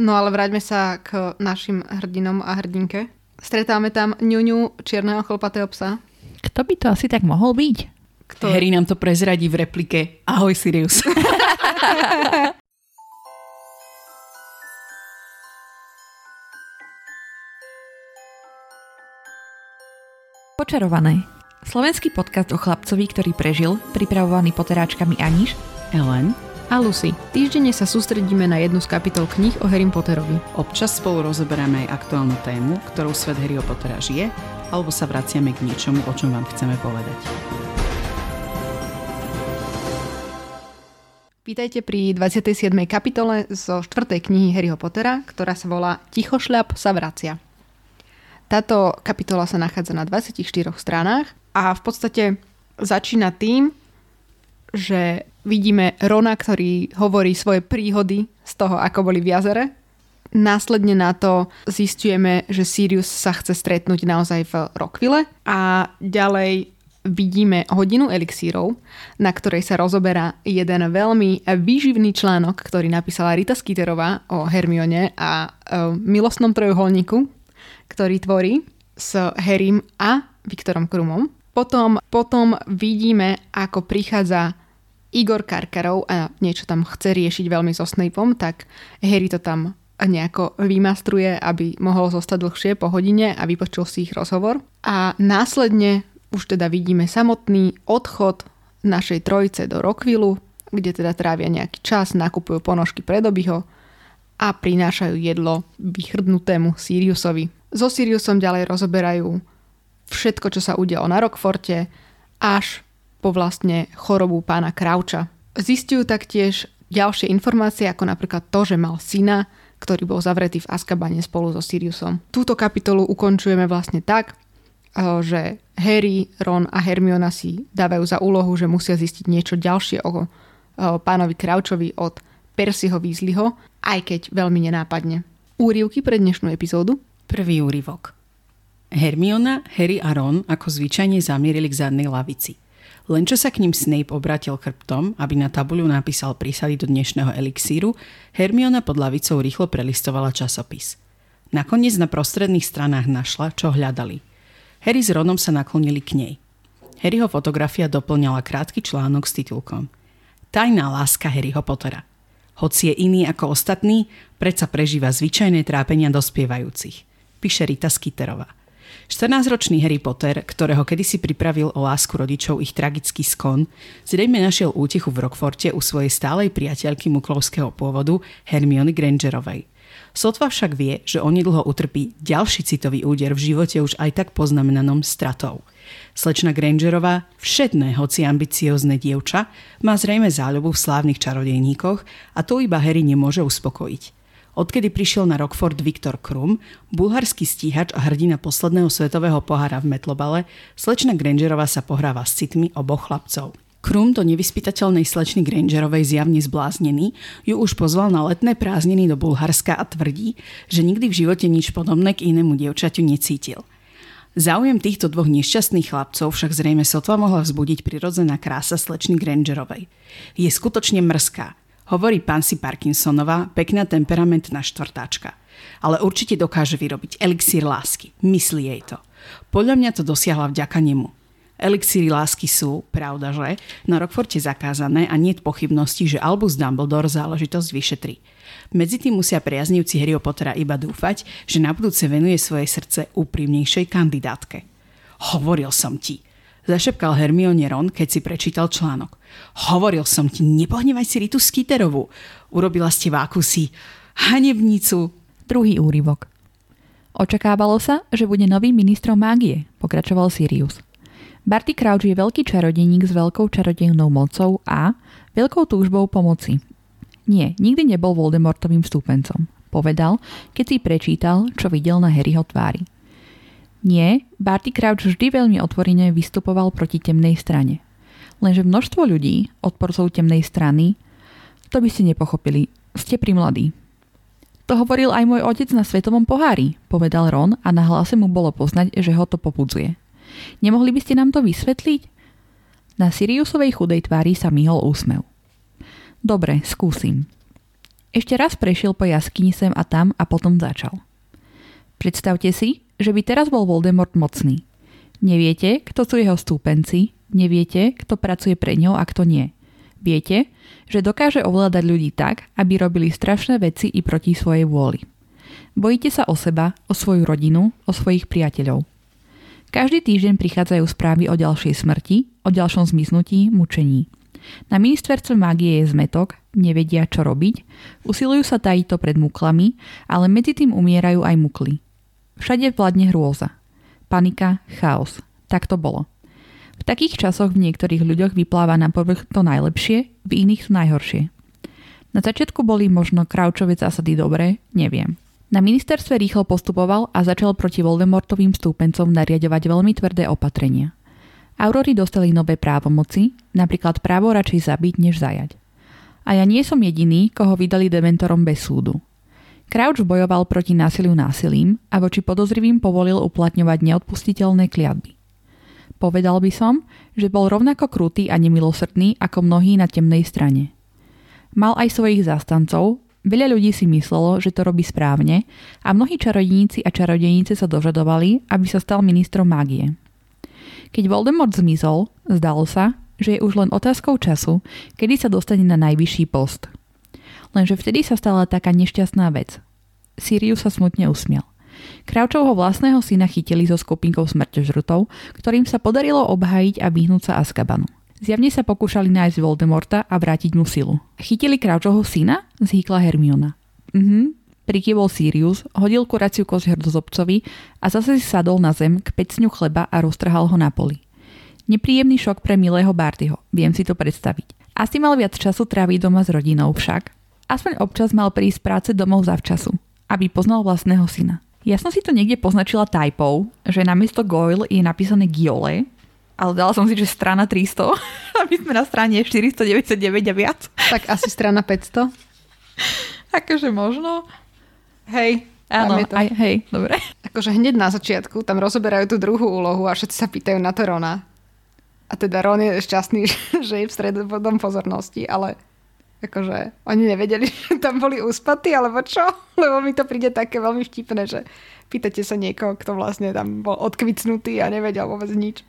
No ale vráťme sa k našim hrdinom a hrdinke. Stretáme tam ňuňu čierneho chlpatého psa. Kto by to asi tak mohol byť? Kto? Harry nám to prezradí v replike. Ahoj Sirius. Počarované. Slovenský podcast o chlapcovi, ktorý prežil, pripravovaný poteráčkami Aniš, Ellen a Lucy. Týždenne sa sústredíme na jednu z kapitol kníh o Harry Potterovi. Občas spolu rozoberáme aj aktuálnu tému, ktorou svet Harryho Pottera žije, alebo sa vraciame k niečomu, o čom vám chceme povedať. Vítajte pri 27. kapitole zo 4. knihy Harryho Pottera, ktorá sa volá Tichošľap sa vracia. Táto kapitola sa nachádza na 24 stranách a v podstate začína tým, že vidíme Rona, ktorý hovorí svoje príhody z toho, ako boli v jazere. Následne na to zistujeme, že Sirius sa chce stretnúť naozaj v Rockville a ďalej vidíme hodinu elixírov, na ktorej sa rozoberá jeden veľmi výživný článok, ktorý napísala Rita Skiterová o Hermione a o milostnom trojuholníku, ktorý tvorí s Harrym a Viktorom Krumom. Potom, potom vidíme, ako prichádza Igor Karkarov a niečo tam chce riešiť veľmi so Snapeom, tak Harry to tam nejako vymastruje, aby mohol zostať dlhšie po hodine a vypočul si ich rozhovor. A následne už teda vidíme samotný odchod našej trojice do Rockvillu, kde teda trávia nejaký čas, nakupujú ponožky pre Dobyho a prinášajú jedlo vychrdnutému Siriusovi. So Siriusom ďalej rozoberajú všetko, čo sa udialo na Rockforte, až po vlastne chorobu pána Krauča. Zistujú taktiež ďalšie informácie, ako napríklad to, že mal syna, ktorý bol zavretý v Azkabane spolu so Siriusom. Túto kapitolu ukončujeme vlastne tak, eh, že Harry, Ron a Hermiona si dávajú za úlohu, že musia zistiť niečo ďalšie o eh, pánovi Kraučovi od Percyho Weasleyho, aj keď veľmi nenápadne. Úrivky pre dnešnú epizódu? Prvý úrivok. Hermiona, Harry a Ron ako zvyčajne zamierili k zadnej lavici – len čo sa k ním Snape obratil chrbtom, aby na tabuľu napísal prísady do dnešného elixíru, Hermiona pod lavicou rýchlo prelistovala časopis. Nakoniec na prostredných stranách našla, čo hľadali. Harry s Ronom sa naklonili k nej. Harryho fotografia doplňala krátky článok s titulkom Tajná láska Harryho Pottera. Hoci je iný ako ostatní, predsa prežíva zvyčajné trápenia dospievajúcich. Píše Rita Skiterová. 14-ročný Harry Potter, ktorého kedysi pripravil o lásku rodičov ich tragický skon, zrejme našiel útechu v Rockforte u svojej stálej priateľky muklovského pôvodu Hermiony Grangerovej. Sotva však vie, že onedlho utrpí ďalší citový úder v živote už aj tak poznamenanom stratou. Slečna Grangerová, všetné hoci ambiciózne dievča, má zrejme záľubu v slávnych čarodejníkoch a to iba Harry nemôže uspokojiť. Odkedy prišiel na Rockford Viktor Krum, bulharský stíhač a hrdina posledného svetového pohára v metlobale, slečna Grangerová sa pohráva s citmi oboch chlapcov. Krum do nevyspytateľnej slečny Grangerovej zjavne zbláznený ju už pozval na letné prázdniny do Bulharska a tvrdí, že nikdy v živote nič podobné k inému dievčaťu necítil. Záujem týchto dvoch nešťastných chlapcov však zrejme sotva mohla vzbudiť prirodzená krása slečny Grangerovej. Je skutočne mrzká, Hovorí si Parkinsonová, pekná temperamentná štvrtáčka. Ale určite dokáže vyrobiť elixír lásky. Myslí jej to. Podľa mňa to dosiahla vďaka nemu. Elixíry lásky sú, pravda, že na Rockforte zakázané a nie pochybnosti, že Albus Dumbledore záležitosť vyšetrí. Medzi tým musia priaznivci Harryho Pottera iba dúfať, že na budúce venuje svoje srdce úprimnejšej kandidátke. Hovoril som ti, zašepkal Hermione Ron, keď si prečítal článok. Hovoril som ti, nepohnevaj si Ritu Skiterovu. Urobila ste vákusy hanebnicu. Druhý úryvok. Očakávalo sa, že bude novým ministrom mágie, pokračoval Sirius. Barty Crouch je veľký čarodejník s veľkou čarodejnou mocou a veľkou túžbou pomoci. Nie, nikdy nebol Voldemortovým stúpencom, povedal, keď si prečítal, čo videl na Harryho tvári. Nie, Barty Crouch vždy veľmi otvorene vystupoval proti temnej strane. Lenže množstvo ľudí, odporcov temnej strany, to by ste nepochopili. Ste primladí. To hovoril aj môj otec na svetovom pohári, povedal Ron a na hlase mu bolo poznať, že ho to popudzuje. Nemohli by ste nám to vysvetliť? Na Siriusovej chudej tvári sa myhol úsmev. Dobre, skúsim. Ešte raz prešiel po jaskyni sem a tam a potom začal. Predstavte si, že by teraz bol Voldemort mocný. Neviete, kto sú jeho stúpenci, neviete, kto pracuje pre ňou a kto nie. Viete, že dokáže ovládať ľudí tak, aby robili strašné veci i proti svojej vôli. Bojíte sa o seba, o svoju rodinu, o svojich priateľov. Každý týždeň prichádzajú správy o ďalšej smrti, o ďalšom zmiznutí, mučení. Na ministerstve mágie je zmetok, nevedia čo robiť, usilujú sa tajiť to pred muklami, ale medzi tým umierajú aj mukly. Všade vládne hrôza. Panika, chaos. Tak to bolo. V takých časoch v niektorých ľuďoch vypláva na povrch to najlepšie, v iných to najhoršie. Na začiatku boli možno Kraučové zásady dobré, neviem. Na ministerstve rýchlo postupoval a začal proti Voldemortovým stúpencom nariadovať veľmi tvrdé opatrenia. Aurory dostali nové právomoci, napríklad právo radšej zabiť, než zajať. A ja nie som jediný, koho vydali dementorom bez súdu. Crouch bojoval proti násiliu násilím a voči podozrivým povolil uplatňovať neodpustiteľné kliatby. Povedal by som, že bol rovnako krutý a nemilosrdný ako mnohí na temnej strane. Mal aj svojich zastancov, Veľa ľudí si myslelo, že to robí správne a mnohí čarodejníci a čarodejnice sa dožadovali, aby sa stal ministrom mágie. Keď Voldemort zmizol, zdalo sa, že je už len otázkou času, kedy sa dostane na najvyšší post. Lenže vtedy sa stala taká nešťastná vec. Sirius sa smutne usmiel. Kravčovho vlastného syna chytili so skupinkou smrťožrutov, ktorým sa podarilo obhájiť a vyhnúť sa Azkabanu. Zjavne sa pokúšali nájsť Voldemorta a vrátiť mu silu. Chytili Crouchovho syna? Zhýkla Hermiona. Mhm, prikyvol Sirius, hodil kuraciu koz hrdozobcovi a zase si sadol na zem k pecňu chleba a roztrhal ho na poli. Nepríjemný šok pre milého Bartyho, viem si to predstaviť. Asi mal viac času tráviť doma s rodinou však. Aspoň občas mal prísť práce domov zavčasu, aby poznal vlastného syna. Ja som si to niekde poznačila typou, že namiesto Goyle je napísané Giole, ale dala som si, že strana 300 a my sme na strane 499 a viac. Tak asi strana 500? Akože možno. Hej, Áno, to. aj, hej, dobre. Akože hneď na začiatku tam rozoberajú tú druhú úlohu a všetci sa pýtajú na to Rona. A teda Ron je šťastný, že je v stredobodom pozornosti, ale akože oni nevedeli, že tam boli úspaty, alebo čo? Lebo mi to príde také veľmi vtipné, že pýtate sa niekoho, kto vlastne tam bol odkvicnutý a nevedel vôbec nič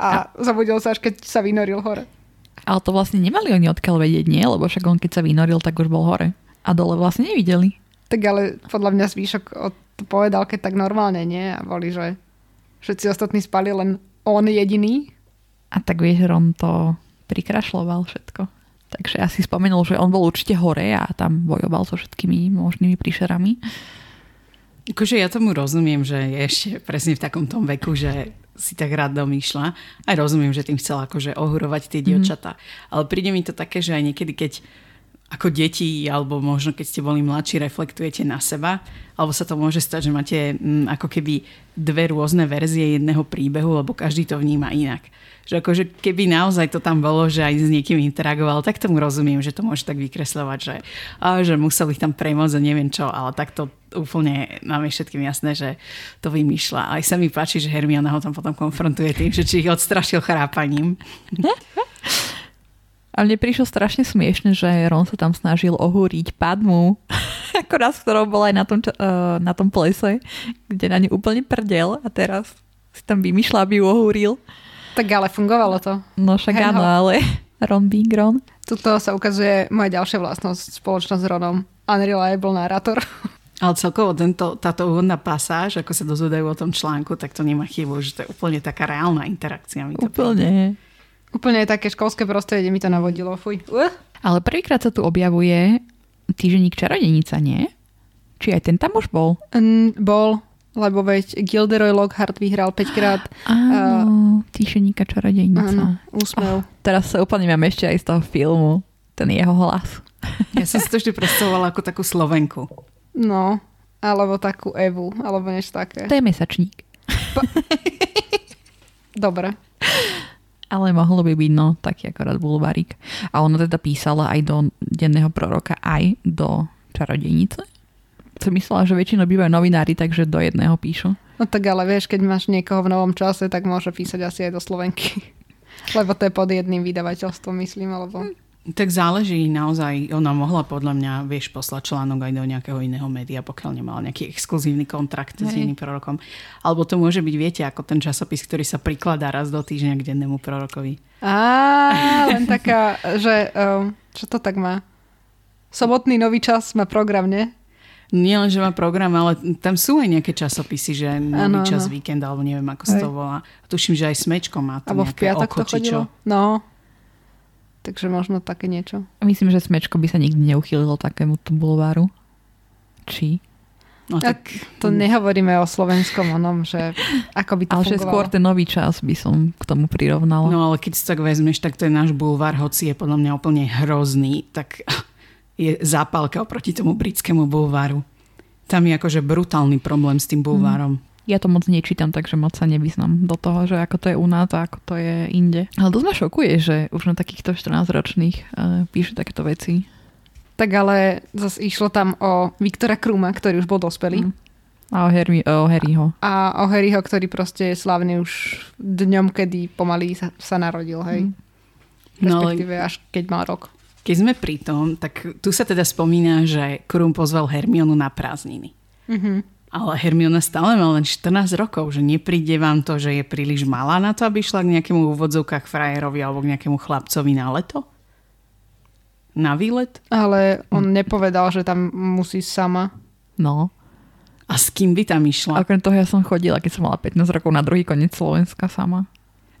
a zabudil sa až keď sa vynoril hore. Ale to vlastne nemali oni odkiaľ vedieť, nie? Lebo však on keď sa vynoril, tak už bol hore. A dole vlastne nevideli. Tak ale podľa mňa zvýšok to povedal keď tak normálne, nie? A boli, že všetci ostatní spali, len on jediný. A tak vieš, on to prikrašloval všetko. Takže ja si spomenul, že on bol určite hore a tam bojoval so všetkými možnými príšerami. Akože ja tomu rozumiem, že je ešte presne v takom tom veku, že si tak rád domýšľa. Aj rozumiem, že tým chcela akože ohurovať tie mhm. dievčatá. Mm. Ale príde mi to také, že aj niekedy, keď ako deti, alebo možno keď ste boli mladší, reflektujete na seba, alebo sa to môže stať, že máte m, ako keby dve rôzne verzie jedného príbehu, lebo každý to vníma inak. Že akože keby naozaj to tam bolo, že aj s niekým interagoval, tak tomu rozumiem, že to môže tak vykresľovať, že, a, že museli tam premôcť a neviem čo, ale takto úplne nám je všetkým jasné, že to vymýšľa. Aj sa mi páči, že Hermiona ho tam potom konfrontuje tým, že či ich odstrašil chrápaním. A mne prišlo strašne smiešne, že Ron sa tam snažil ohúriť Padmu. Ako raz, ktorou bola aj na tom, uh, na tom plese, kde na ňu úplne prdel a teraz si tam vymýšľa, aby ju ohúril. Tak ale fungovalo to. No však Hej, áno, ale Ron being Ron. Tuto sa ukazuje moja ďalšia vlastnosť, spoločnosť s Ronom. Unreliable narrator. Ale celkovo tento, táto úvodná pasáž, ako sa dozvedajú o tom článku, tak to nemá chybu, že to je úplne taká reálna interakcia. Mi to úplne. Príde. Úplne také školské prostredie mi to navodilo. Fuj. Uh. Ale prvýkrát sa tu objavuje týženík čarodenica, nie? Či aj ten tam už bol? Mm, bol, lebo veď Gilderoy Lockhart vyhral 5 krát. Áno, uh, týženíka čarodenica. Áno, úsmev. Oh, teraz sa úplne mám ešte aj z toho filmu. Ten jeho hlas. Ja som si to vždy predstavovala ako takú Slovenku. No, alebo takú Evu, alebo niečo také. To je mesačník. Pa- Dobre ale mohlo by byť no taký akorát bulvarík. A ona teda písala aj do denného proroka, aj do čarodejnice. Som myslela, že väčšinou bývajú novinári, takže do jedného píšu. No tak ale vieš, keď máš niekoho v novom čase, tak môže písať asi aj do Slovenky. Lebo to je pod jedným vydavateľstvom, myslím, alebo... Tak záleží naozaj, ona mohla podľa mňa, vieš, poslať článok aj do nejakého iného média, pokiaľ nemala nejaký exkluzívny kontrakt Hej. s iným prorokom. Alebo to môže byť, viete, ako ten časopis, ktorý sa prikladá raz do týždňa k dennému prorokovi. Á, len taká, že um, čo to tak má? Sobotný nový čas má program, nie? Nie len, že má program, ale tam sú aj nejaké časopisy, že nový ano, čas, ano. víkend, alebo neviem, ako sa to volá. Tuším, že aj Smečko má to Alebo v piatok oko, to chodilo? No, Takže možno také niečo. Myslím, že Smečko by sa nikdy neuchýlilo takému bulváru. Či? No, tak... To nehovoríme o slovenskom onom, že ako by to Ale fungovalo. že skôr ten nový čas by som k tomu prirovnala. No ale keď si tak vezmeš, tak to je náš bulvár, hoci je podľa mňa úplne hrozný, tak je zápalka oproti tomu britskému bulváru. Tam je akože brutálny problém s tým bulvárom. Mm. Ja to moc nečítam, takže moc sa nevyznam do toho, že ako to je u nás a ako to je inde. Ale dosť ma šokuje, že už na takýchto 14-ročných uh, píšu takéto veci. Tak ale zase išlo tam o Viktora Kruma, ktorý už bol dospelý. Mm. A o, Harry, o Harryho. A o Harryho, ktorý proste je slavný už dňom, kedy pomaly sa, sa narodil, hej. Mm. Respektíve no, až keď mal rok. Keď sme pri tom, tak tu sa teda spomína, že Krum pozval Hermionu na prázdniny. Mm-hmm. Ale Hermiona stále má len 14 rokov, že nepríde vám to, že je príliš malá na to, aby išla k nejakému úvodzovkách frajerovi alebo k nejakému chlapcovi na leto? Na výlet? Ale on hm. nepovedal, že tam musí sama. No. A s kým by tam išla? Okrem toho ja som chodila, keď som mala 15 rokov na druhý koniec Slovenska sama.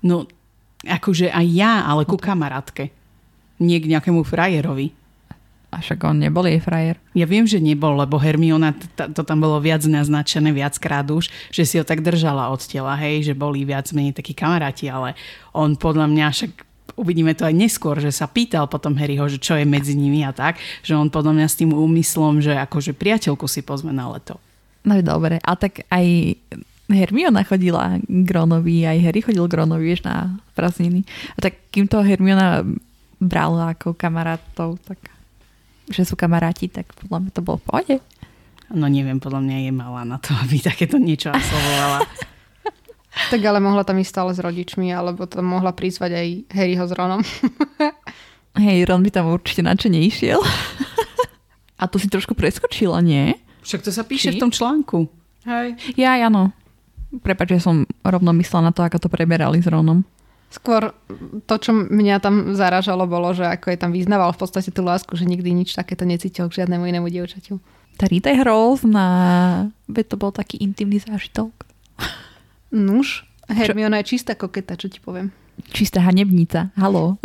No, akože aj ja, ale ku kamarátke. Nie k nejakému frajerovi. A však on nebol jej frajer. Ja viem, že nebol, lebo Hermiona, to, tam bolo viac naznačené viackrát už, že si ho tak držala od tela, hej, že boli viac menej takí kamaráti, ale on podľa mňa však uvidíme to aj neskôr, že sa pýtal potom Harryho, že čo je medzi nimi a tak, že on podľa mňa s tým úmyslom, že akože priateľku si pozme na leto. No dobre, a tak aj Hermiona chodila k Ronovi, aj Harry chodil k Ronovi, vieš, na prázdniny. A tak kým to Hermiona brala ako kamarátov, tak že sú kamaráti, tak podľa mňa to bolo v pohode. No neviem, podľa mňa je malá na to, aby takéto niečo absolvovala. tak ale mohla tam ísť stále s rodičmi, alebo to mohla prizvať aj Harryho s Ronom. Hej, Ron by tam určite načo neišiel. A to si trošku preskočila, nie? Však to sa píše Či? v tom článku. Hej. Ja, áno. Prepač, že som rovno myslela na to, ako to preberali s Ronom. Skôr to, čo mňa tam zaražalo, bolo, že ako je tam vyznával v podstate tú lásku, že nikdy nič takéto necítil k žiadnemu inému dievčaťu. Rita je hrozná. Veď to bol taký intimný zážitok. Nuž, Hermiona čo? je čistá koketa, čo ti poviem. Čistá hanebnica, halo.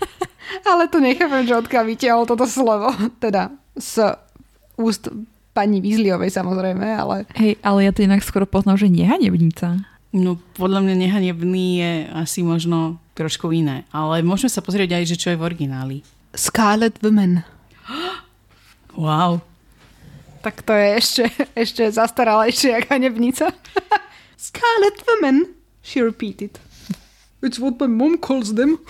ale to nechápem, že odkiaľ vytiahol toto slovo. Teda z úst pani Weasleyovej samozrejme, ale... Hej, ale ja to inak skoro poznám, že nie hanebnica. No podľa mňa nehanebný je asi možno trošku iné. Ale môžeme sa pozrieť aj, že čo je v origináli. Scarlet Woman. Wow. Tak to je ešte, ešte zastaralejšie jak hanebnica. Scarlet Woman, she repeated. It's what my mom calls them.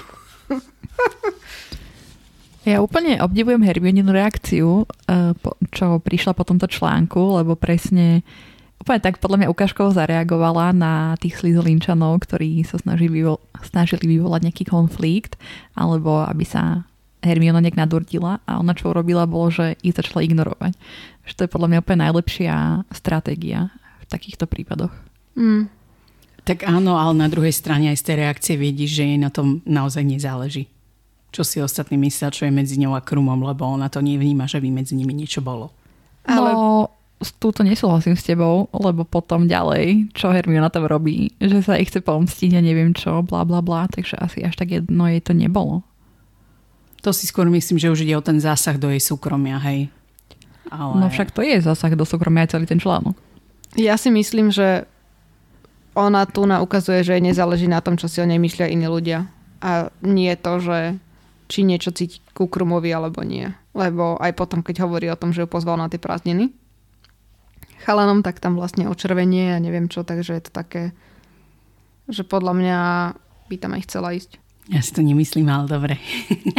Ja úplne obdivujem Hermioninu reakciu, eh, čo prišla po tomto článku, lebo presne úplne tak podľa mňa ukážkovo zareagovala na tých slizlinčanov, ktorí sa snažili, vyvo- snažili vyvolať nejaký konflikt, alebo aby sa Hermiona nejak nadurdila a ona čo urobila bolo, že ich začala ignorovať. Že to je podľa mňa úplne najlepšia stratégia v takýchto prípadoch. Mm. Tak áno, ale na druhej strane aj z tej reakcie vidíš, že jej na tom naozaj nezáleží. Čo si ostatní myslia, čo je medzi ňou a Krumom, lebo ona to nevníma, že by medzi nimi niečo bolo. Ale... No, túto nesúhlasím s tebou, lebo potom ďalej, čo Hermiona tam robí, že sa ich chce pomstiť a neviem čo, bla bla bla, takže asi až tak jedno jej to nebolo. To si skôr myslím, že už ide o ten zásah do jej súkromia, hej. Ale... No však to je zásah do súkromia aj celý ten článok. Ja si myslím, že ona tu na ukazuje, že jej nezáleží na tom, čo si o nej myslia iní ľudia. A nie to, že či niečo cíti ku Krumovi alebo nie. Lebo aj potom, keď hovorí o tom, že ju pozval na tie prázdniny, chalanom, tak tam vlastne očervenie a neviem čo, takže je to také, že podľa mňa by tam aj chcela ísť. Ja si to nemyslím, ale dobre.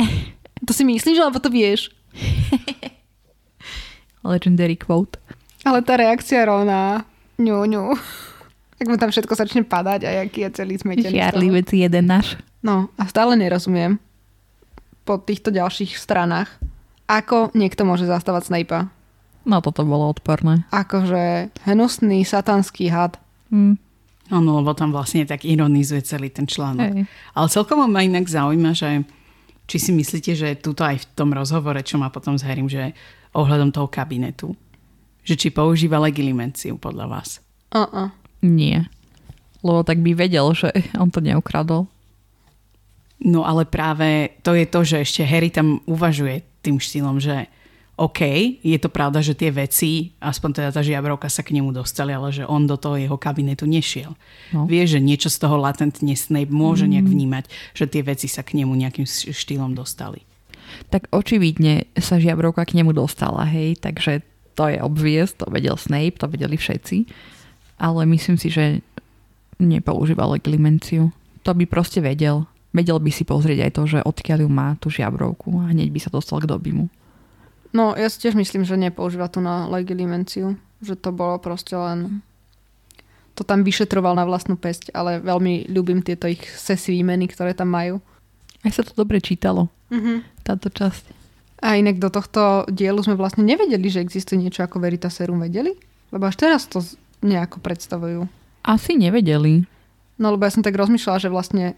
to si myslíš, alebo to vieš? Legendary quote. Ale tá reakcia Rona, ňu, ňu. Ak mu tam všetko začne padať a aký je celý zmetený. Žiarlivec jeden náš. No a stále nerozumiem. po týchto ďalších stranách. Ako niekto môže zastávať Snape'a? No toto bolo odporné. Akože hnusný satanský had. Áno, lebo tam vlastne tak ironizuje celý ten článok. Hej. Ale celkom ma inak zaujíma, že či si myslíte, že tuto aj v tom rozhovore, čo má potom s Harrym, že ohľadom toho kabinetu, že či používa legilimenciu podľa vás. Uh-uh. Nie. Lebo tak by vedel, že on to neukradol. No ale práve to je to, že ešte Harry tam uvažuje tým štýlom, že OK, je to pravda, že tie veci, aspoň teda tá žiabrovka sa k nemu dostali, ale že on do toho jeho kabinetu nešiel. No. Vie, že niečo z toho latentne Snape môže nejak vnímať, že tie veci sa k nemu nejakým štýlom dostali. Tak očividne sa žiabrovka k nemu dostala, hej, takže to je obvious, to vedel Snape, to vedeli všetci. Ale myslím si, že nepoužíval legilimenciu. To by proste vedel. Vedel by si pozrieť aj to, že odkiaľ ju má tú žiabrovku a hneď by sa dostal k dobimu. No, ja si tiež myslím, že nepoužíva tu na legilimenciu. Že to bolo proste len... To tam vyšetroval na vlastnú pesť, ale veľmi ľúbim tieto ich sesy výmeny, ktoré tam majú. Aj sa to dobre čítalo, Mhm. táto časť. A inak do tohto dielu sme vlastne nevedeli, že existuje niečo ako Veritaserum. Vedeli? Lebo až teraz to nejako predstavujú. Asi nevedeli. No lebo ja som tak rozmýšľala, že vlastne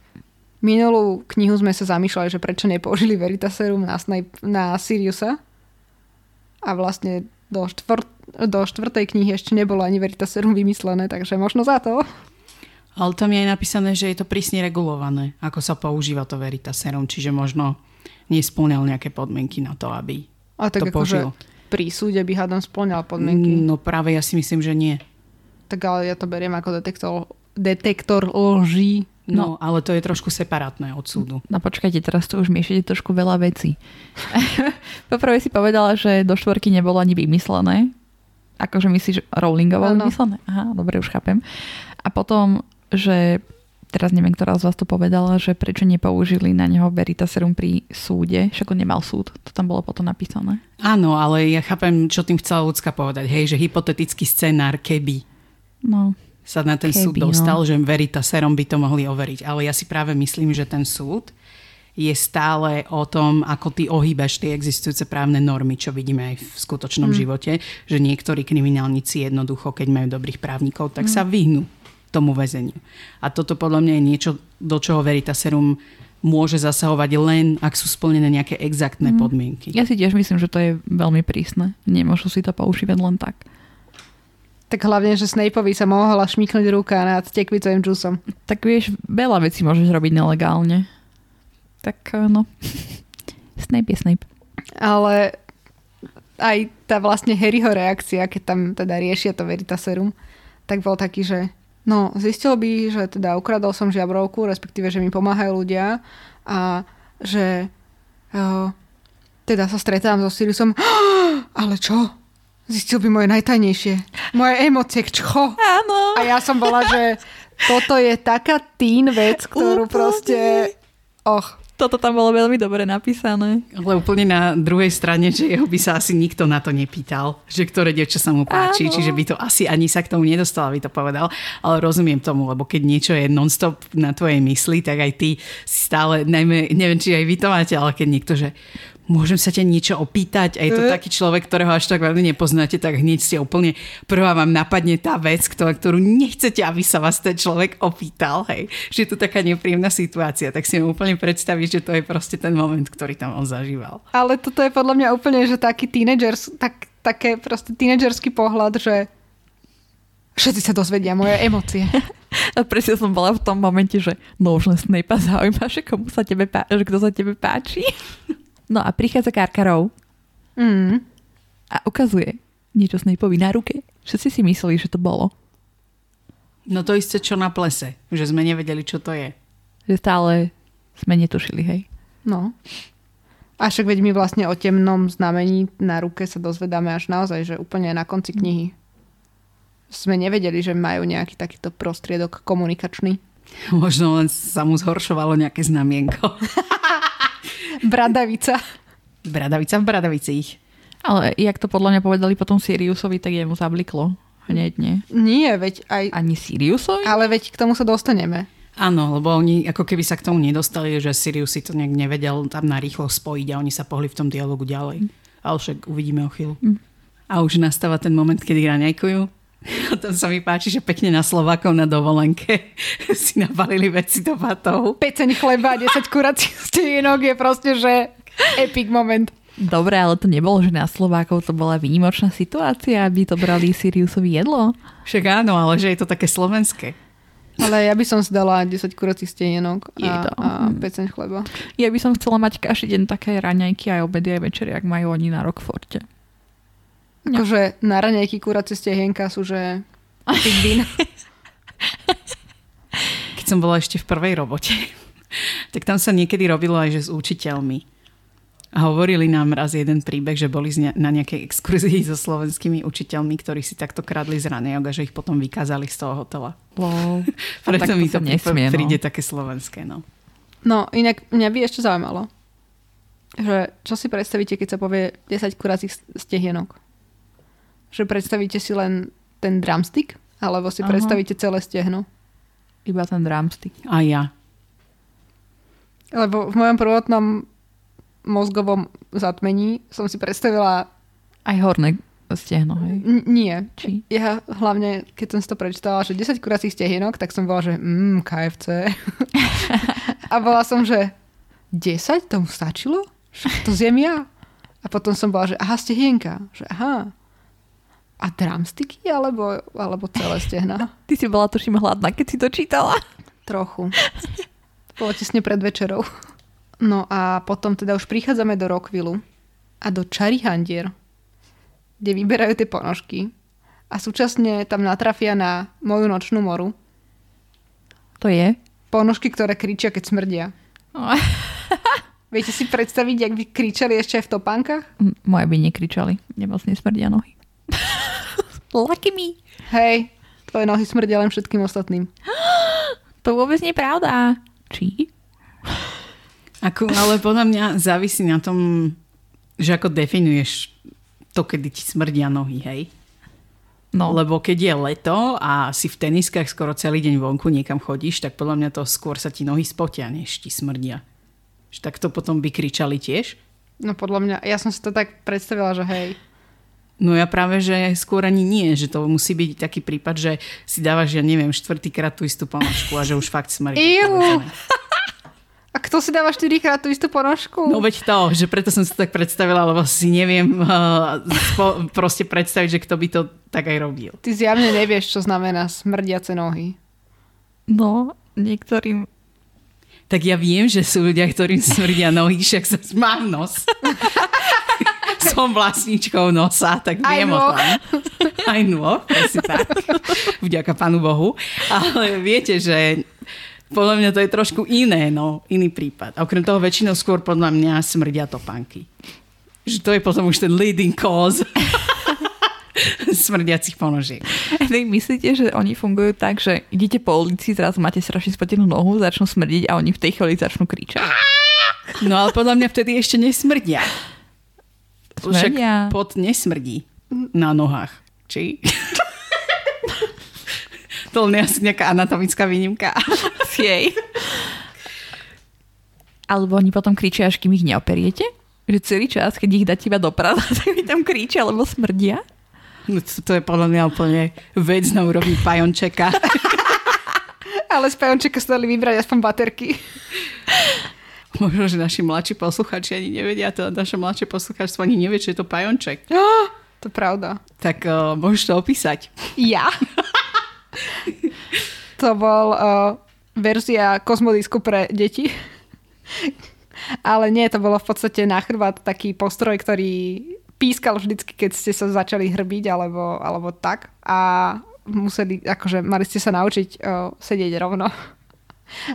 minulú knihu sme sa zamýšľali, že prečo nepoužili Veritaserum na, Snape, na Siriusa. A vlastne do, štvrt, do štvrtej knihy ešte nebolo ani Veritaserum vymyslené, takže možno za to. Ale tam je aj napísané, že je to prísne regulované, ako sa používa to Veritaserum, čiže možno nesplňal nejaké podmienky na to, aby A tak to akože použil. pri súde by hádam splňal podmienky. No práve ja si myslím, že nie. Tak ale ja to beriem ako detektor, detektor lží. No, ale to je trošku separátne od súdu. No počkajte, teraz to už miešate trošku veľa vecí. Poprvé si povedala, že do štvorky nebolo ani vymyslené. Akože myslíš Rowlingovo Áno. vymyslené? Aha, dobre, už chápem. A potom, že teraz neviem, ktorá z vás to povedala, že prečo nepoužili na neho Veritaserum pri súde, však on nemal súd, to tam bolo potom napísané. Áno, ale ja chápem, čo tým chcela ľudská povedať. Hej, že hypotetický scenár, keby No, sa na ten Keby, súd no. dostal, že Veritaserom by to mohli overiť. Ale ja si práve myslím, že ten súd je stále o tom, ako ty ohýbaš tie existujúce právne normy, čo vidíme aj v skutočnom Mm. živote, že niektorí kriminálnici jednoducho, keď majú dobrých právnikov, tak Mm. sa vyhnú tomu väzeniu. A toto podľa mňa je niečo, do čoho Veritaserum môže zasahovať len, ak sú splnené nejaké exaktné podmienky. ja si tiež myslím, že to je veľmi prísne. Nemôžu si to používať len tak. Tak hlavne, že Snapeovi sa mohla šmiknúť ruka nad tekvicovým džusom. Tak vieš, veľa vecí môžeš robiť nelegálne. Tak eh, no. Snape je Snape. Ale aj tá vlastne Harryho reakcia, keď tam teda riešia to Veritaserum, tak bol taký, že no, zistil by, že teda ukradol som žiabrovku, respektíve, že mi pomáhajú ľudia a že jo, teda sa stretám so Siriusom. Ale čo? Zistil by moje najtajnejšie. Moje emócie, čo? Áno. A ja som bola, že toto je taká teen vec, ktorú Úplne. proste... Och, Toto tam bolo veľmi dobre napísané. Ale úplne na druhej strane, že jeho by sa asi nikto na to nepýtal, že ktoré dievča sa mu páči, Áno. čiže by to asi ani sa k tomu nedostala, by to povedal. Ale rozumiem tomu, lebo keď niečo je non-stop na tvojej mysli, tak aj ty si stále, najmä, neviem, či aj vy to máte, ale keď niekto, že môžem sa ťa niečo opýtať a je to E. taký človek, ktorého až tak veľmi nepoznáte, tak hneď ste úplne prvá vám napadne tá vec, ktorú nechcete, aby sa vás ten človek opýtal, hej. Že je tu taká nepríjemná situácia, tak si mu úplne predstaviť, že to je proste ten moment, ktorý tam on zažíval. Ale toto je podľa mňa úplne, že taký tínedžers, tak, také proste tínedžerský pohľad, že všetci sa dozvedia moje emócie. A presne som bola v tom momente, že no už len Snape zaujíma, že komu sa tebe pá- že kto sa tebe páči. No a prichádza Karkarov Mm. a ukazuje niečo Snapeovi na ruke. Všetci si mysleli, že to bolo. No to isté, čo na plese, že sme nevedeli, čo to je. Že stále sme netušili, hej. No. A však veď my vlastne o temnom znamení na ruke sa dozvedáme až naozaj, že úplne na konci knihy. Sme nevedeli, že majú nejaký takýto prostriedok komunikačný. Možno len sa mu zhoršovalo nejaké znamienko. Bradavica. Bradavica v Bradavicích. Ale jak to podľa mňa povedali potom Siriusovi, tak jemu zabliklo. Hneď nie. Nie, veď aj... Ani Siriusovi? Ale veď k tomu sa dostaneme. Áno, lebo oni ako keby sa k tomu nedostali, že Sirius si to nejak nevedel tam narýchlo spojiť a oni sa pohli v tom dialogu ďalej. Ale však uvidíme o chvíľu. Mm. A už nastáva ten moment, kedy raňajkujú. A tam sa mi páči, že pekne na Slovákov na dovolenke si nabalili veci do vatov. Peceň chleba, 10 kuracích stienok je proste, že epic moment. Dobre, ale to nebolo, že na Slovákov to bola výnimočná situácia, aby to brali Siriusovi jedlo. Však áno, ale že je to také slovenské. Ale ja by som si dala 10 kuracích stienok Je a, a peceň chleba. Ja by som chcela mať každý deň také raňajky aj obedy aj večery, ak majú oni na Rockforte. No. Akože na raňajky kuracie stehienka sú, že. Keď som bola ešte v prvej robote, tak tam sa niekedy robilo aj, že s učiteľmi. A hovorili nám raz jeden príbeh, že boli na nejakej exkurzii so slovenskými učiteľmi, ktorí si takto kradli z ranejok a že ich potom vykázali z toho hotela. Wow. Preto mi to nesmie, no. príde také slovenské. No. No, inak mňa by ešte zaujímalo, že čo si predstavíte, keď sa povie 10 kuracích stehienok? Že predstavíte si len ten drumstick? Alebo si Aha. predstavíte celé stehno? Iba ten drumstick. A ja. Lebo v mojom prvotnom mozgovom zatmení som si predstavila... Aj horné stehno, hej. N- nie. Či? Ja hlavne, keď som si to prečítala, že 10 kuracích stehienok, tak som bola, že mm, KFC. a bola som, že 10? Tomu stačilo? To zjem ja. A potom som bola, že aha, stehienka. Že aha. A drumsticky alebo, alebo celé stehna? Ty si bola tuším hladná, keď si to čítala. Trochu. Bolo tesne pred večerou. No a potom teda už prichádzame do Rockvillu a do Charihandier, kde vyberajú tie ponožky a súčasne tam natrafia na moju nočnú moru. To je? Ponožky, ktoré kričia, keď smrdia. Viete si predstaviť, jak by kričali ešte aj v topánkach? M- Moje by nekričali. Nemoc nesmrdia nohy. Lucky me. Hej, tvoje nohy smrdia len všetkým ostatným. To vôbec nie je pravda. Či? Ako, ale podľa mňa závisí na tom, že ako definuješ to, kedy ti smrdia nohy, hej? No, Lebo keď je leto a si v teniskách skoro celý deň vonku niekam chodíš, tak podľa mňa to skôr sa ti nohy spotia, než ti smrdia. Že tak to potom by kričali tiež? No podľa mňa, ja som si to tak predstavila, že hej. No ja práve, že skôr ani nie, že to musí byť taký prípad, že si dávaš, ja neviem, štvrtýkrát tú istú ponožku a že už fakt smrdí. A kto si dáva 4 krát tú istú ponožku? No veď to, že preto som si to tak predstavila, lebo si neviem uh, spo, proste predstaviť, že kto by to tak aj robil. Ty zjavne nevieš, čo znamená smrdiace nohy. no, niektorým... Tak ja viem, že sú ľudia, ktorým smrdia nohy, však sa mám nos. Som vlastníčkou nosa, tak Aj viem o tom. Aj nôh, presne tak. Vďaka Pánu Bohu. Ale viete, že podľa mňa to je trošku iné, no, iný prípad. A okrem toho väčšinou skôr podľa mňa smrdia topánky. Že to je potom už ten leading cause smrdiacich ponožiek. Vy myslíte, že oni fungujú tak, že idete po ulici, zrazu máte strašne spotenú nohu, začnú smrdiť a oni v tej chvíli začnú kričať. No ale podľa mňa vtedy ešte nesmrdia. Však pot nesmrdí na nohách. Či? to len je asi nejaká anatomická výnimka. Jej. Alebo oni potom kričia, až kým ich neoperiete? Že celý čas, keď ich dáte iba do prada, tak mi tam kričia, lebo smrdia? No, to, to je podľa mňa úplne vec na úrovni pajončeka. Ale z pajončeka sa dali vybrať aspoň baterky. Možno, že naši mladší posluchači ani nevedia, to naše mladšie posluchačstvo ani nevie, čo je to pajonček. To je pravda. Tak uh, môžeš to opísať. Ja? to bol uh, verzia kozmodisku pre deti. Ale nie, to bolo v podstate na chrbát taký postroj, ktorý pískal vždycky, keď ste sa začali hrbiť alebo, alebo tak. A museli, akože mali ste sa naučiť uh, sedieť rovno.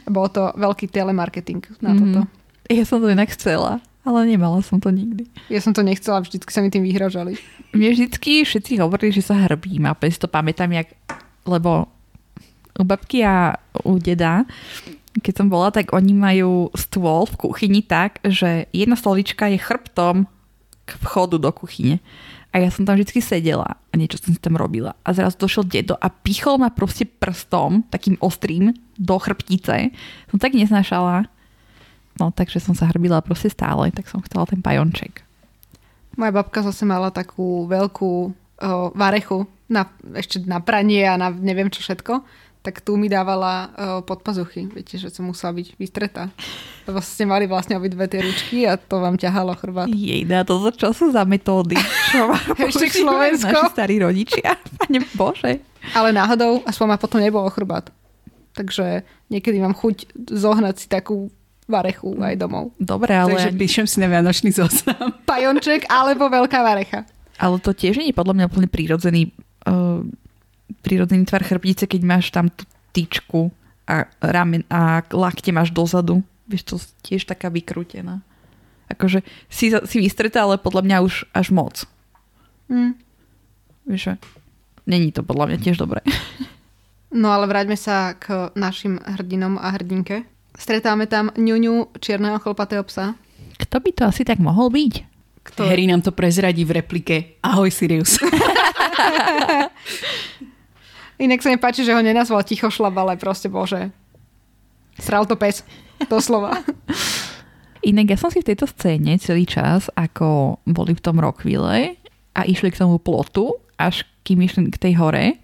Bol to veľký telemarketing na Mhm. toto. Ja som to inak chcela, ale nemala som to nikdy. Ja som to nechcela, vždycky sa mi tým vyhražali. Mne vždycky všetci hovorili, že sa hrbím a si to pamätám, jak, lebo u babky a u deda, keď som bola, tak oni majú stôl v kuchyni tak, že jedna stolička je chrbtom k vchodu do kuchyne. A ja som tam vždy sedela a niečo som si tam robila. A zrazu došiel dedo a pichol ma proste prstom, takým ostrým, do chrbtice. Som tak neznášala. No, takže som sa hrbila proste stále, tak som chcela ten pajonček. Moja babka zase mala takú veľkú o, varechu na, ešte na pranie a na neviem čo všetko tak tu mi dávala uh, pod pazuchy. Viete, že som musela byť vystretá. Lebo ste mali vlastne obidve tie ručky a to vám ťahalo chrbát. Jej, na to čo sú za metódy? Čo Ešte Slovensko. Naši starí rodičia. Pane Bože. Ale náhodou, aspoň ma potom nebolo chrbát. Takže niekedy mám chuť zohnať si takú varechu aj domov. Dobre, ale... Takže píšem si na Vianočný zoznam. Pajonček alebo veľká varecha. Ale to tiež nie je podľa mňa úplne prírodzený uh, prírodzený tvar chrbtice, keď máš tam tú tyčku a, ramen, a lakte máš dozadu. Vieš, to tiež taká vykrútená. Akože si, si vystretá, ale podľa mňa už až moc. Mm. Vieš, není to podľa mňa tiež dobré. No ale vráťme sa k našim hrdinom a hrdinke. Stretáme tam ňuňu čierneho chlpatého psa. Kto by to asi tak mohol byť? Kto? Harry nám to prezradí v replike. Ahoj Sirius. Inak sa mi páči, že ho nenazval tichošlap, ale proste bože. Sral to pes. Doslova. Inak ja som si v tejto scéne celý čas, ako boli v tom Rockville a išli k tomu plotu, až kým išli k tej hore,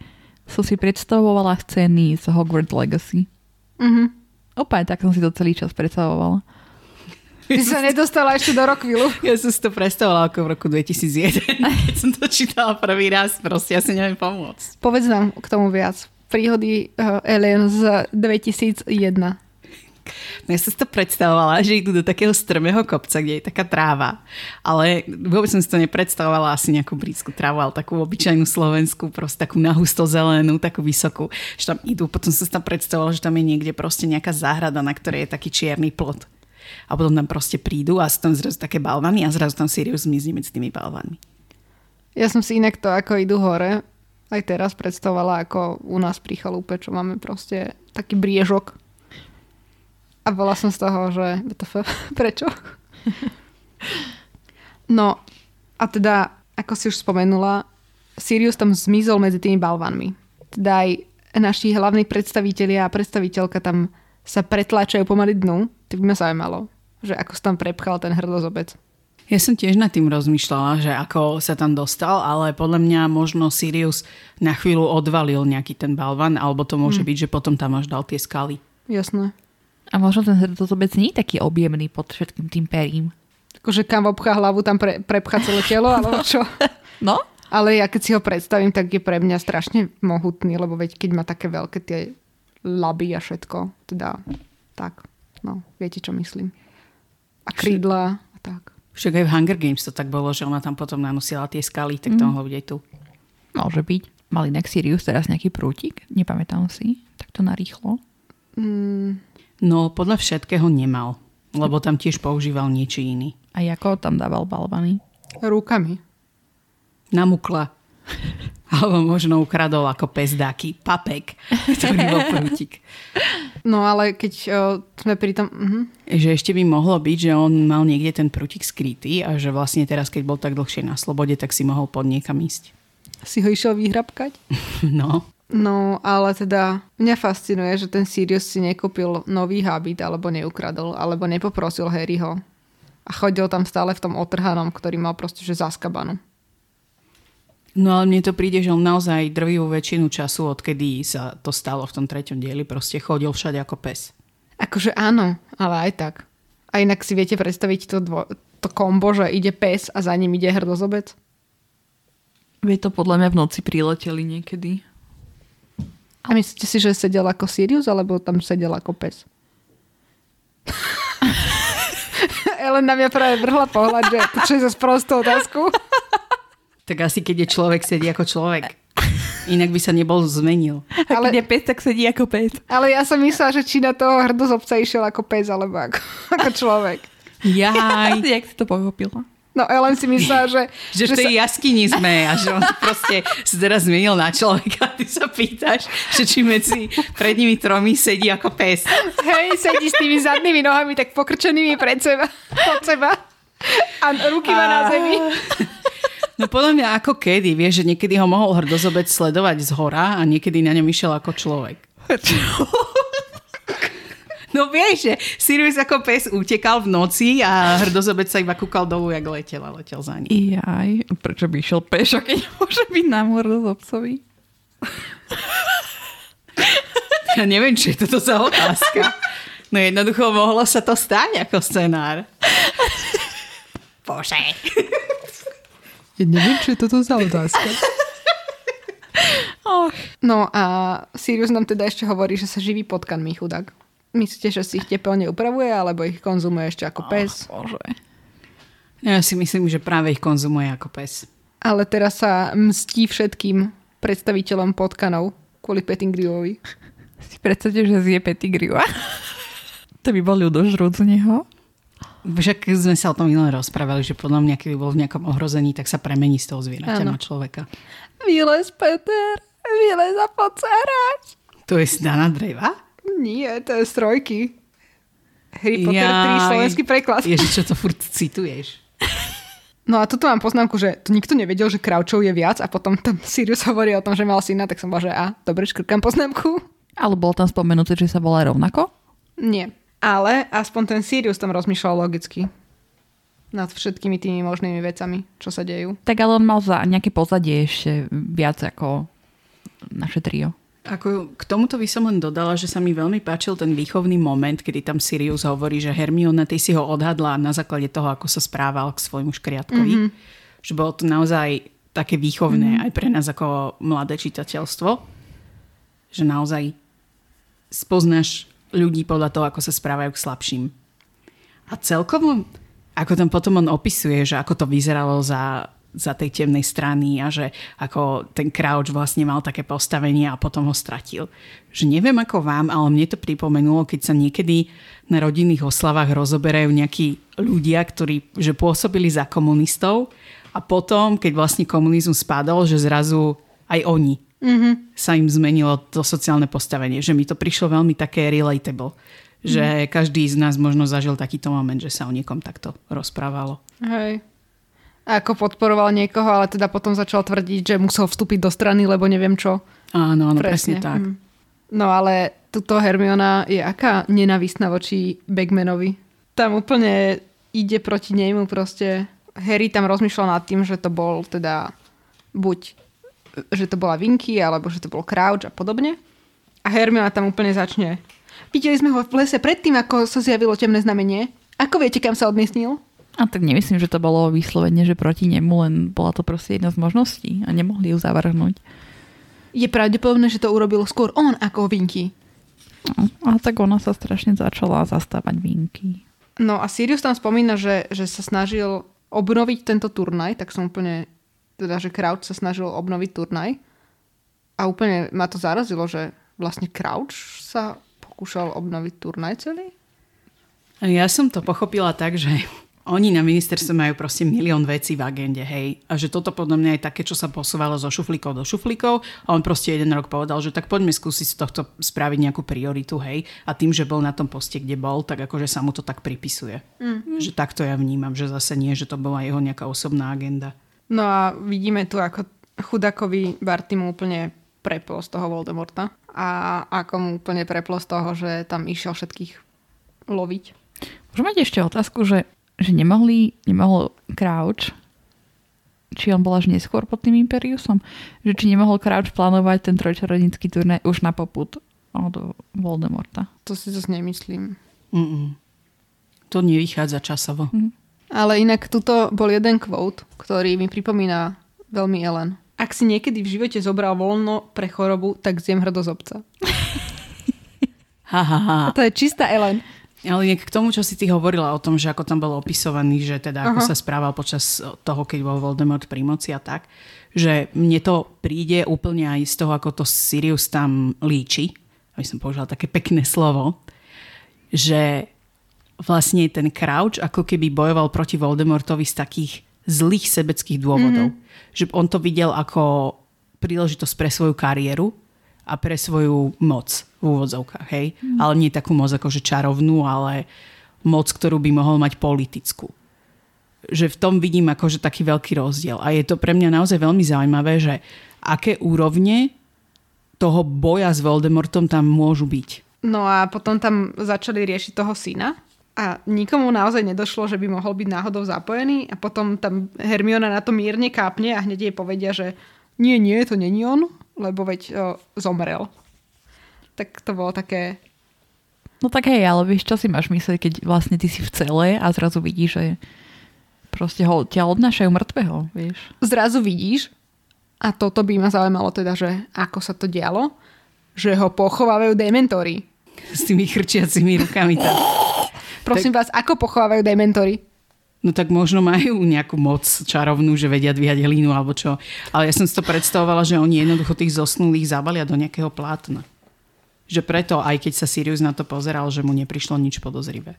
som si predstavovala scény z Hogwarts Legacy. Mhm. Opäť tak som si to celý čas predstavovala. Ty sa nedostala ešte do Rockville. Ja som si to predstavovala ako v roku 2001, keď som to čítala prvý raz. Proste ja si neviem pomôcť. Povedz nám k tomu viac. Príhody uh, Alien z 2001. No ja som si to predstavovala, že idú do takého strmého kopca, kde je taká tráva. Ale vôbec som si to nepredstavovala asi nejakú britskú trávu, ale takú obyčajnú slovenskú, proste takú nahusto zelenú, takú vysokú. Že tam idú, potom som si tam predstavovala, že tam je niekde proste nejaká záhrada, na ktorej je taký čierny plot a potom tam proste prídu a sú tam zrazu také balvany a zrazu tam Sirius zmizne medzi tými balvanmi. Ja som si inak to, ako idú hore, aj teraz predstavovala, ako u nás pri chalúpe, čo máme proste taký briežok. A bola som z toho, že BTF, prečo? No, a teda, ako si už spomenula, Sirius tam zmizol medzi tými balvanmi. Teda aj naši hlavní predstavitelia a predstaviteľka tam sa pretláčajú pomaly dnu, tak by ma zaujímalo, že ako sa tam prepchal ten hrdozobec. Ja som tiež nad tým rozmýšľala, že ako sa tam dostal, ale podľa mňa možno Sirius na chvíľu odvalil nejaký ten balvan, alebo to môže hmm. byť, že potom tam až dal tie skaly. Jasné. A možno ten hrdozobec nie je taký objemný pod všetkým tým perím. Akože kam obchá hlavu, tam pre, prepchá celé telo, alebo čo? no? Ale ja keď si ho predstavím, tak je pre mňa strašne mohutný, lebo veď keď má také veľké tie laby a všetko, teda tak. No, viete, čo myslím. A krídla a tak. Však aj v Hunger Games to tak bolo, že ona tam potom nanosila tie skaly, tak to mm. mohlo byť aj tu. Môže byť. Mali inak Sirius teraz nejaký prútik? Nepamätám si. Tak to narýchlo. Mm. No, podľa všetkého nemal. Lebo tam tiež používal niečo iný. A ako tam dával balvany? Rukami. Namukla. Alebo možno ukradol ako pes dáky papek, ktorý bol prútik. No ale keď uh, sme pri tom... Uh-huh. Že ešte by mohlo byť, že on mal niekde ten prútik skrytý a že vlastne teraz, keď bol tak dlhšie na slobode, tak si mohol pod niekam ísť. Si ho išiel vyhrabkať? No. No, ale teda mňa fascinuje, že ten Sirius si nekúpil nový habit, alebo neukradol, alebo nepoprosil Harryho. A chodil tam stále v tom otrhanom, ktorý mal proste že zaskabanú. No ale mne to príde, že on naozaj drvivú väčšinu času, odkedy sa to stalo v tom treťom dieli, proste chodil všade ako pes. Akože áno, ale aj tak. A inak si viete predstaviť to, dvo- to kombo, že ide pes a za ním ide hrdozobec? Vie to podľa mňa v noci prileteli niekedy. A myslíte si, že sedel ako Sirius, alebo tam sedel ako pes? Ellen na mňa práve vrhla pohľad, že čo je za sprostú otázku. Tak asi keď je človek, sedí ako človek. Inak by sa nebol zmenil. A ale, keď je pes, tak sedí ako pes. Ale ja som myslela, že či na toho hrdozobca išiel ako pes, alebo ako, ako človek. Jaj. Jak si to pochopila? No Ellen si myslela, že... že, že v tej sa... jaskyni sme a že on proste sa teraz zmenil na človeka a ty sa pýtaš, že či medzi pred nimi tromi sedí ako pes. Hej, sedí s tými zadnými nohami tak pokrčenými pred seba, pod seba a ruky má na zemi. No podľa mňa ako kedy, vieš, že niekedy ho mohol hrdozobec sledovať z hora a niekedy na ňom išiel ako človek. No vieš, že Sirius ako pes utekal v noci a hrdozobec sa iba kúkal dolu, jak letel a letel za ním. Jaj, prečo by išiel pešo, keď môže byť na hrdozobcovi? Ja neviem, či je toto za otázka. No jednoducho mohlo sa to stať ako scenár. Bože. Ja neviem, čo je toto za otázka. Oh. No a Sirius nám teda ešte hovorí, že sa živí potkanmi chudák. Myslíte, že si ich tepelne upravuje, alebo ich konzumuje ešte ako pes? Oh, bože. Ja si myslím, že práve ich konzumuje ako pes. Ale teraz sa mstí všetkým predstaviteľom potkanov kvôli Pettingrillovi. Si predstavte, že zje Pettigrewa. to by bol ľudožrúc z neho. Však sme sa o tom minulé rozprávali, že podľa mňa, keby bol v nejakom ohrození, tak sa premení z toho zvieraťa na človeka. Vylez, Peter, vylez a hrať. To je Dana Dreva? Nie, to je z trojky. Harry Potter 3, Jaj. slovenský preklad. Ježiš, čo to furt cituješ? No a tuto mám poznámku, že to nikto nevedel, že Kraučov je viac a potom tam Sirius hovorí o tom, že mal syna, tak som bola, že a, dobre, škrkám poznámku. Ale bolo tam spomenuté, že sa volá rovnako? Nie. Ale aspoň ten Sirius tam rozmýšľal logicky. Nad všetkými tými možnými vecami, čo sa dejú. Tak ale on mal za nejaké pozadie ešte viac ako naše trio. Ako k tomuto by som len dodala, že sa mi veľmi páčil ten výchovný moment, kedy tam Sirius hovorí, že Hermiona, ty si ho odhadla na základe toho, ako sa správal k svojmu škriatkovi. Mm-hmm. Že bolo to naozaj také výchovné mm-hmm. aj pre nás ako mladé čitateľstvo. Že naozaj spoznáš ľudí podľa toho, ako sa správajú k slabším. A celkovo, ako tam potom on opisuje, že ako to vyzeralo za, za tej temnej strany a že ako ten Crouch vlastne mal také postavenie a potom ho stratil. Že neviem ako vám, ale mne to pripomenulo, keď sa niekedy na rodinných oslavách rozoberajú nejakí ľudia, ktorí že pôsobili za komunistov a potom, keď vlastne komunizmus spadol, že zrazu aj oni mm-hmm. sa im zmenilo to sociálne postavenie. Že mi to prišlo veľmi také relatable. Že každý z nás možno zažil takýto moment, že sa o niekom takto rozprávalo. Hej. A ako podporoval niekoho, ale teda potom začal tvrdiť, že musel vstúpiť do strany, lebo neviem čo. Áno, áno, presne, presne tak. Mm. No ale tuto Hermiona je aká nenavistná voči Bagmanovi. Tam úplne ide proti nemu proste. Harry tam rozmýšľal nad tým, že to bol teda buď že to bola Vinky, alebo že to bol Crouch a podobne. A Hermiona tam úplne začne. Videli sme ho v lese predtým, ako sa zjavilo temné znamenie. Ako viete, kam sa odmiestnil? A tak nemyslím, že to bolo vyslovene, že proti nemu, len bola to proste jedna z možností a nemohli ju zavrhnúť. Je pravdepodobné, že to urobil skôr on ako Vinky. No, a tak ona sa strašne začala zastávať Vinky. No a Sirius tam spomína, že, že sa snažil obnoviť tento turnaj, tak som úplne, teda, že Crouch sa snažil obnoviť turnaj. A úplne ma to zarazilo, že vlastne Crouch sa pokúšal obnoviť turnaj celý. Ja som to pochopila tak, že oni na ministerstve majú proste milión vecí v agende, hej. A že toto podľa mňa je také, čo sa posúvalo zo šuflíkov do šuflíkov a on proste jeden rok povedal, že tak poďme skúsiť z tohto spraviť nejakú prioritu, hej. A tým, že bol na tom poste, kde bol, tak akože sa mu to tak pripisuje. Mm-hmm. Že takto ja vnímam, že zase nie, že to bola jeho nejaká osobná agenda. No a vidíme tu, ako chudakovi Barty mu úplne preplo z toho Voldemorta. A ako mu úplne preplo z toho, že tam išiel všetkých loviť. Môžem mať ešte otázku, že, že nemohli, nemohol Crouch, či on bol až neskôr pod tým Imperiusom, že či nemohol Crouch plánovať ten trojčarodnícky turnaj už na poput od Voldemorta. To si zase nemyslím. Mm-mm. To nevychádza časovo. Mm. Ale inak tuto bol jeden quote, ktorý mi pripomína veľmi Ellen. Ak si niekedy v živote zobral voľno pre chorobu, tak zjem hrdozobca. Ha, ha, ha. A to je čistá Ellen. Ale nie k tomu, čo si ty hovorila o tom, že ako tam bol opisovaný, že teda ako Aha. sa správal počas toho, keď bol Voldemort pri moci a tak, že mne to príde úplne aj z toho, ako to Sirius tam líči, aby som použila také pekné slovo, že vlastne ten Crouch ako keby bojoval proti Voldemortovi z takých zlých sebeckých dôvodov. Mm-hmm. Že on to videl ako príležitosť pre svoju kariéru a pre svoju moc v úvodzovkách, hej? Mm. Ale nie takú moc akože čarovnú, ale moc, ktorú by mohol mať politickú. že v tom vidím akože taký veľký rozdiel. A je to pre mňa naozaj veľmi zaujímavé, že aké úrovne toho boja s Voldemortom tam môžu byť. No a potom tam začali riešiť toho syna a nikomu naozaj nedošlo, že by mohol byť náhodou zapojený a potom tam Hermiona na to mierne kápne a hneď jej povedia, že nie, nie, to není on, lebo veď o, zomrel. Tak to bolo také... No tak hej, ale vieš, čo si máš myslieť, keď vlastne ty si v cele a zrazu vidíš, že proste ho, ťa odnášajú mŕtvého, vieš. Zrazu vidíš, a toto by ma zaujímalo teda, že ako sa to dialo, že ho pochovávajú dementory. S tými chrčiacimi rukami. Tam. Prosím tak... vás, ako pochovávajú dementory? No tak možno majú nejakú moc čarovnú, že vedia dvíhať hlínu alebo čo. Ale ja som si to predstavovala, že oni jednoducho tých zosnulých zabalia do nejakého plátna. Že preto, aj keď sa Sirius na to pozeral, že mu neprišlo nič podozrivé.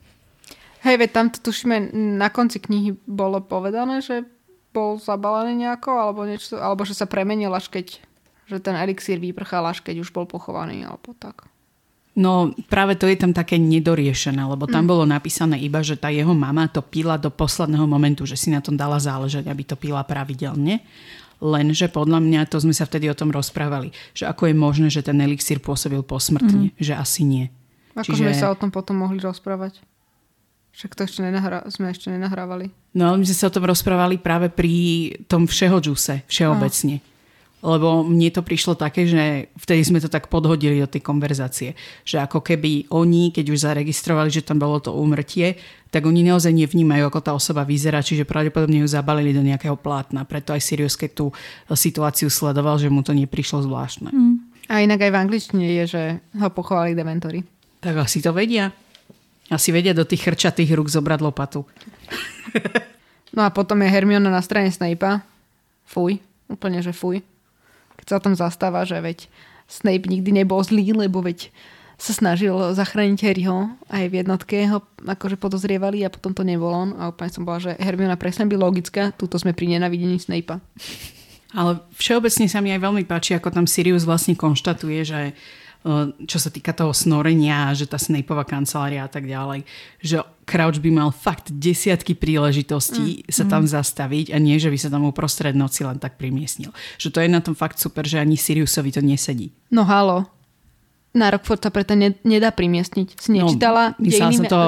Hej, veď tam to tušíme, na konci knihy bolo povedané, že bol zabalený nejako, alebo, niečo, alebo že sa premenil až keď, že ten elixír vyprchal až keď už bol pochovaný, alebo tak. No práve to je tam také nedoriešené, lebo tam mm. bolo napísané iba, že tá jeho mama to pila do posledného momentu, že si na tom dala záležať, aby to pila pravidelne. Lenže podľa mňa, to sme sa vtedy o tom rozprávali, že ako je možné, že ten elixír pôsobil posmrtne, mm. že asi nie. Ako Čiže... sme sa o tom potom mohli rozprávať? Však to ešte nenahra- sme ešte nenahrávali. No, my sme sa o tom rozprávali práve pri tom všeho džuse, všeobecne. Oh. Lebo mne to prišlo také, že vtedy sme to tak podhodili do tej konverzácie. Že ako keby oni, keď už zaregistrovali, že tam bolo to úmrtie, tak oni naozaj nevnímajú, ako tá osoba vyzerá, čiže pravdepodobne ju zabalili do nejakého plátna. Preto aj Sirius, keď tú situáciu sledoval, že mu to neprišlo zvláštne. Mm. A inak aj v angličtine je, že ho pochovali dementory. Tak asi to vedia. Asi vedia do tých chrčatých rúk zobrať lopatu. no a potom je Hermiona na strane Snape'a. Fuj, úplne, že fuj. Keď sa o tom zastáva, že veď Snape nikdy nebol zlý, lebo veď sa snažil zachrániť Harryho. Aj v jednotke ho akože podozrievali a potom to nebol on. A úplne som bola, že Hermiona presne by logická. Tuto sme pri nenavidení Snape'a. Ale všeobecne sa mi aj veľmi páči, ako tam Sirius vlastne konštatuje, že čo sa týka toho snorenia, že tá Snapeová kancelária a tak ďalej, že Crouch by mal fakt desiatky príležitostí mm. sa tam mm. zastaviť a nie, že by sa tam uprostred noci len tak primiestnil. Že to je na tom fakt super, že ani Siriusovi to nesedí. No halo, na Rockford sa preto ne, nedá primiestniť. Si no, nečítala no, dejiny som to,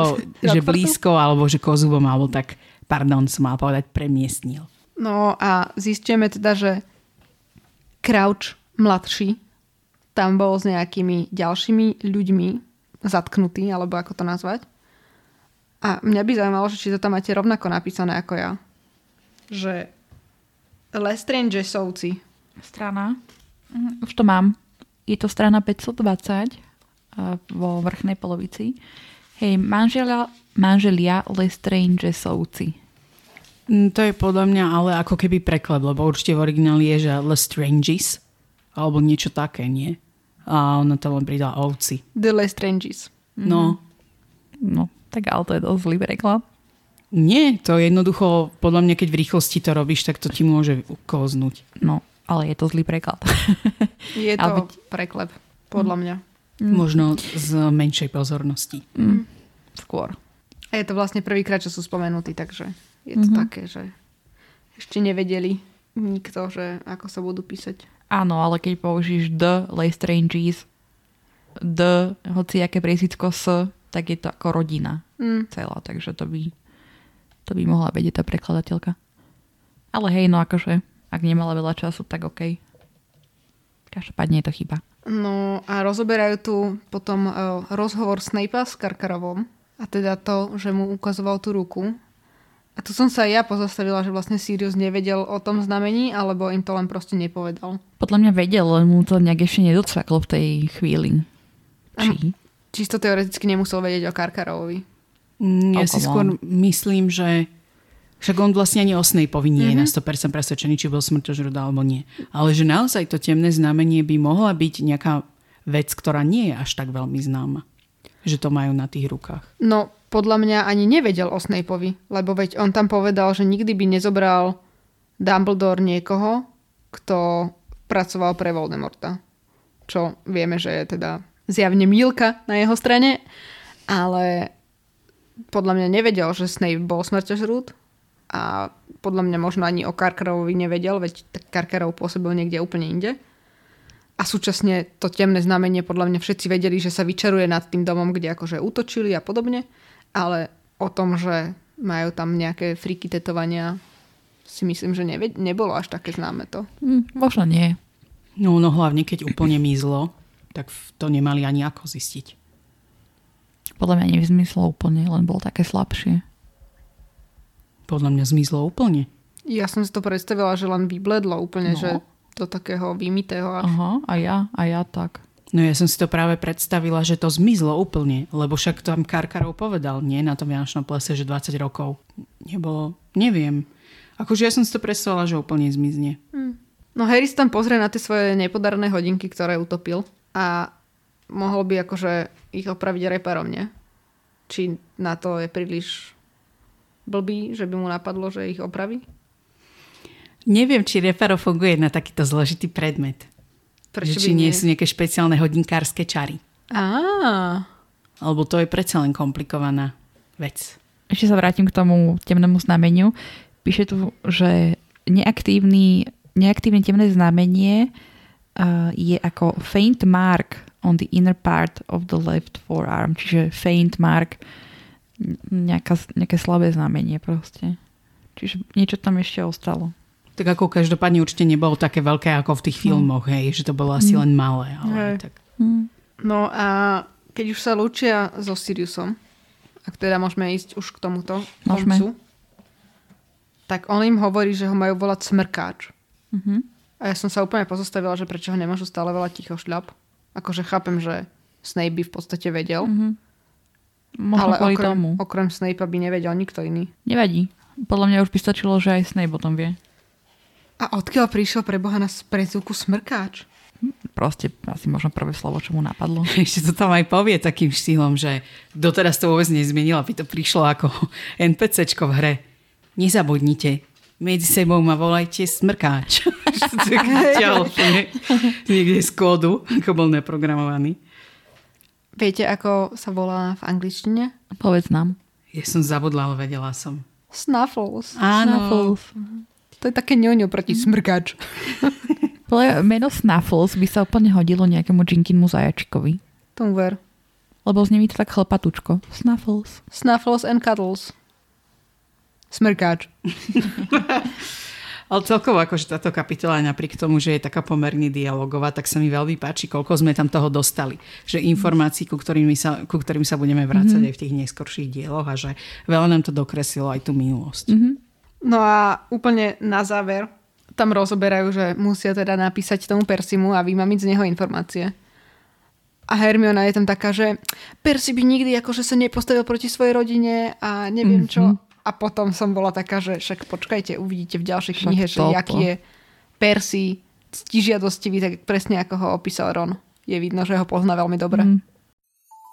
že blízko, alebo že kozubom, alebo tak, pardon, som mal povedať, premiestnil. No a zistíme teda, že Crouch mladší tam bol s nejakými ďalšími ľuďmi zatknutý, alebo ako to nazvať. A mňa by zaujímalo, že či to tam máte rovnako napísané ako ja. Že Lestrangesovci. Strana. Mhm, už to mám. Je to strana 520 vo vrchnej polovici. Hej, manželia, manželia Lestrangesovci. Mm, to je podľa mňa ale ako keby preklad, lebo určite v origináli je, že Lestranges alebo niečo také, nie? A ona to len pridala ovci. The Lestranges. No. No, tak ale to je dosť zlý preklad. Nie, to je jednoducho, podľa mňa, keď v rýchlosti to robíš, tak to ti môže koznúť. No, ale je to zlý preklad. je to byť... preklep, podľa mňa. Mm. Možno z menšej pozornosti. Mm. Skôr. A je to vlastne prvýkrát, čo sú spomenutí, takže je to mm-hmm. také, že ešte nevedeli nikto, že ako sa budú písať. Áno, ale keď použiješ the Lestranges, the, hoci aké priezvisko s, tak je to ako rodina mm. celá, takže to by, to by mohla vedieť tá prekladateľka. Ale hej, no akože, ak nemala veľa času, tak OK. Každopádne je to chyba. No a rozoberajú tu potom uh, rozhovor Snape'a s Karkarovom a teda to, že mu ukazoval tú ruku a tu som sa aj ja pozastavila, že vlastne Sirius nevedel o tom znamení, alebo im to len proste nepovedal. Podľa mňa vedel, len mu to nejak ešte nedocvaklo v tej chvíli. Či? Čisto teoreticky nemusel vedieť o Karkarovi. Mm, ja si skôr myslím, že však on vlastne ani o Snapeovi nie mm-hmm. je na 100% mhm. presvedčený, či bol smrťožrud alebo nie. Ale že naozaj to temné znamenie by mohla byť nejaká vec, ktorá nie je až tak veľmi známa. Že to majú na tých rukách. No, podľa mňa ani nevedel o Snapeovi, lebo veď on tam povedal, že nikdy by nezobral Dumbledore niekoho, kto pracoval pre Voldemorta. Čo vieme, že je teda zjavne mílka na jeho strane, ale podľa mňa nevedel, že Snape bol smrťožrút a podľa mňa možno ani o Karkarovovi nevedel, veď Karkarov pôsobil niekde úplne inde. A súčasne to temné znamenie podľa mňa všetci vedeli, že sa vyčaruje nad tým domom, kde akože útočili a podobne, ale o tom, že majú tam nejaké friky tetovania, si myslím, že neve- nebolo až také známe to. Hm, možno nie. No, no hlavne, keď úplne mizlo, tak to nemali ani ako zistiť. Podľa mňa nevzmyslo úplne, len bolo také slabšie. Podľa mňa zmizlo úplne. Ja som si to predstavila, že len vybledlo úplne, No. že do takého vymitého až. Aha, a ja, a ja tak. No ja som si to práve predstavila, že to zmizlo úplne, lebo však tam Karkarov povedal, nie na tom Vianočnom plese, že 20 rokov. Nebolo, neviem. Akože ja som si to predstavila, že úplne zmizne. No Harry tam pozrie na tie svoje nepodarné hodinky, ktoré utopil a mohol by akože ich opraviť reparom, nie? Či na to je príliš blbý, že by mu napadlo, že ich opraví? Neviem, či reparo funguje na takýto zložitý predmet. Prečo že či nie nie? sú nejaké špeciálne hodinkárske čary. Á, Alebo to je predsa len komplikovaná vec. Ešte sa vrátim k tomu temnému znameniu. Píše tu, že neaktívny, neaktívne temné znamenie uh, je ako faint mark on the inner part of the left forearm. Čiže faint mark, nejaká, nejaké slabé znamenie proste. Čiže niečo tam ešte ostalo. Tak ako každopádne určite nebolo také veľké ako v tých filmoch, hej, že to bolo asi len malé. Ale Hej. tak. Hm. no a keď už sa lúčia so Siriusom, ak teda môžeme ísť už k tomuto Môžeme. koncu, tak on im hovorí, že ho majú volať smrkáč. Mhm. A ja som sa úplne pozostavila, že prečo ho nemôžu stále volať ticho šľap. Akože chápem, že Snape by v podstate vedel, Mhm. Možno ale okrem, tomu. okrem Snape'a by nevedel nikto iný. Nevadí. Podľa mňa už by stačilo, že aj Snape o tom vie. A odkiaľ prišiel pre Boha na prezvuku smrkáč? Proste asi možno prvé slovo, čo mu napadlo. Ešte to tam aj povie takým štýlom, že doteraz to vôbec nezmenilo, aby to prišlo ako NPCčko v hre. Nezabudnite, medzi sebou ma volajte smrkáč. Niekde z kódu, ako bol neprogramovaný. Viete, ako sa volá v angličtine? Povedz nám. Ja som zabudla, ale vedela som. Snuffles. Áno. Snuffles. To je také ňoňo proti smrkáč. Podľa mňa meno Snuffles by sa úplne hodilo nejakému Jinkinmu zajačikovi. Tomu ver. Lebo znie mi to tak chlpatučko. Snuffles. Snuffles and cuddles. Smrkáč. Ale celkovo akože táto kapitola napriek tomu, že je taká pomerne dialogová, tak sa mi veľmi páči, koľko sme tam toho dostali. Že informácií, ku ktorým sa, ku ktorým sa budeme vrácať mm-hmm. aj v tých neskorších dieloch a že veľa nám to dokreslilo aj tú minulosť. Mhm. No a úplne na záver tam rozoberajú, že musia teda napísať tomu Persimu a vymamiť z neho informácie. A Hermiona je tam taká, že Percy by nikdy akože sa nepostavil proti svojej rodine a neviem čo. Mhm. A potom som bola taká, že však počkajte, uvidíte v ďalšej Však knihe, že toto. aký je Percy ctižiadostivý, tak presne ako ho opísal Ron. Je vidno, že ho pozná veľmi dobre. Mm.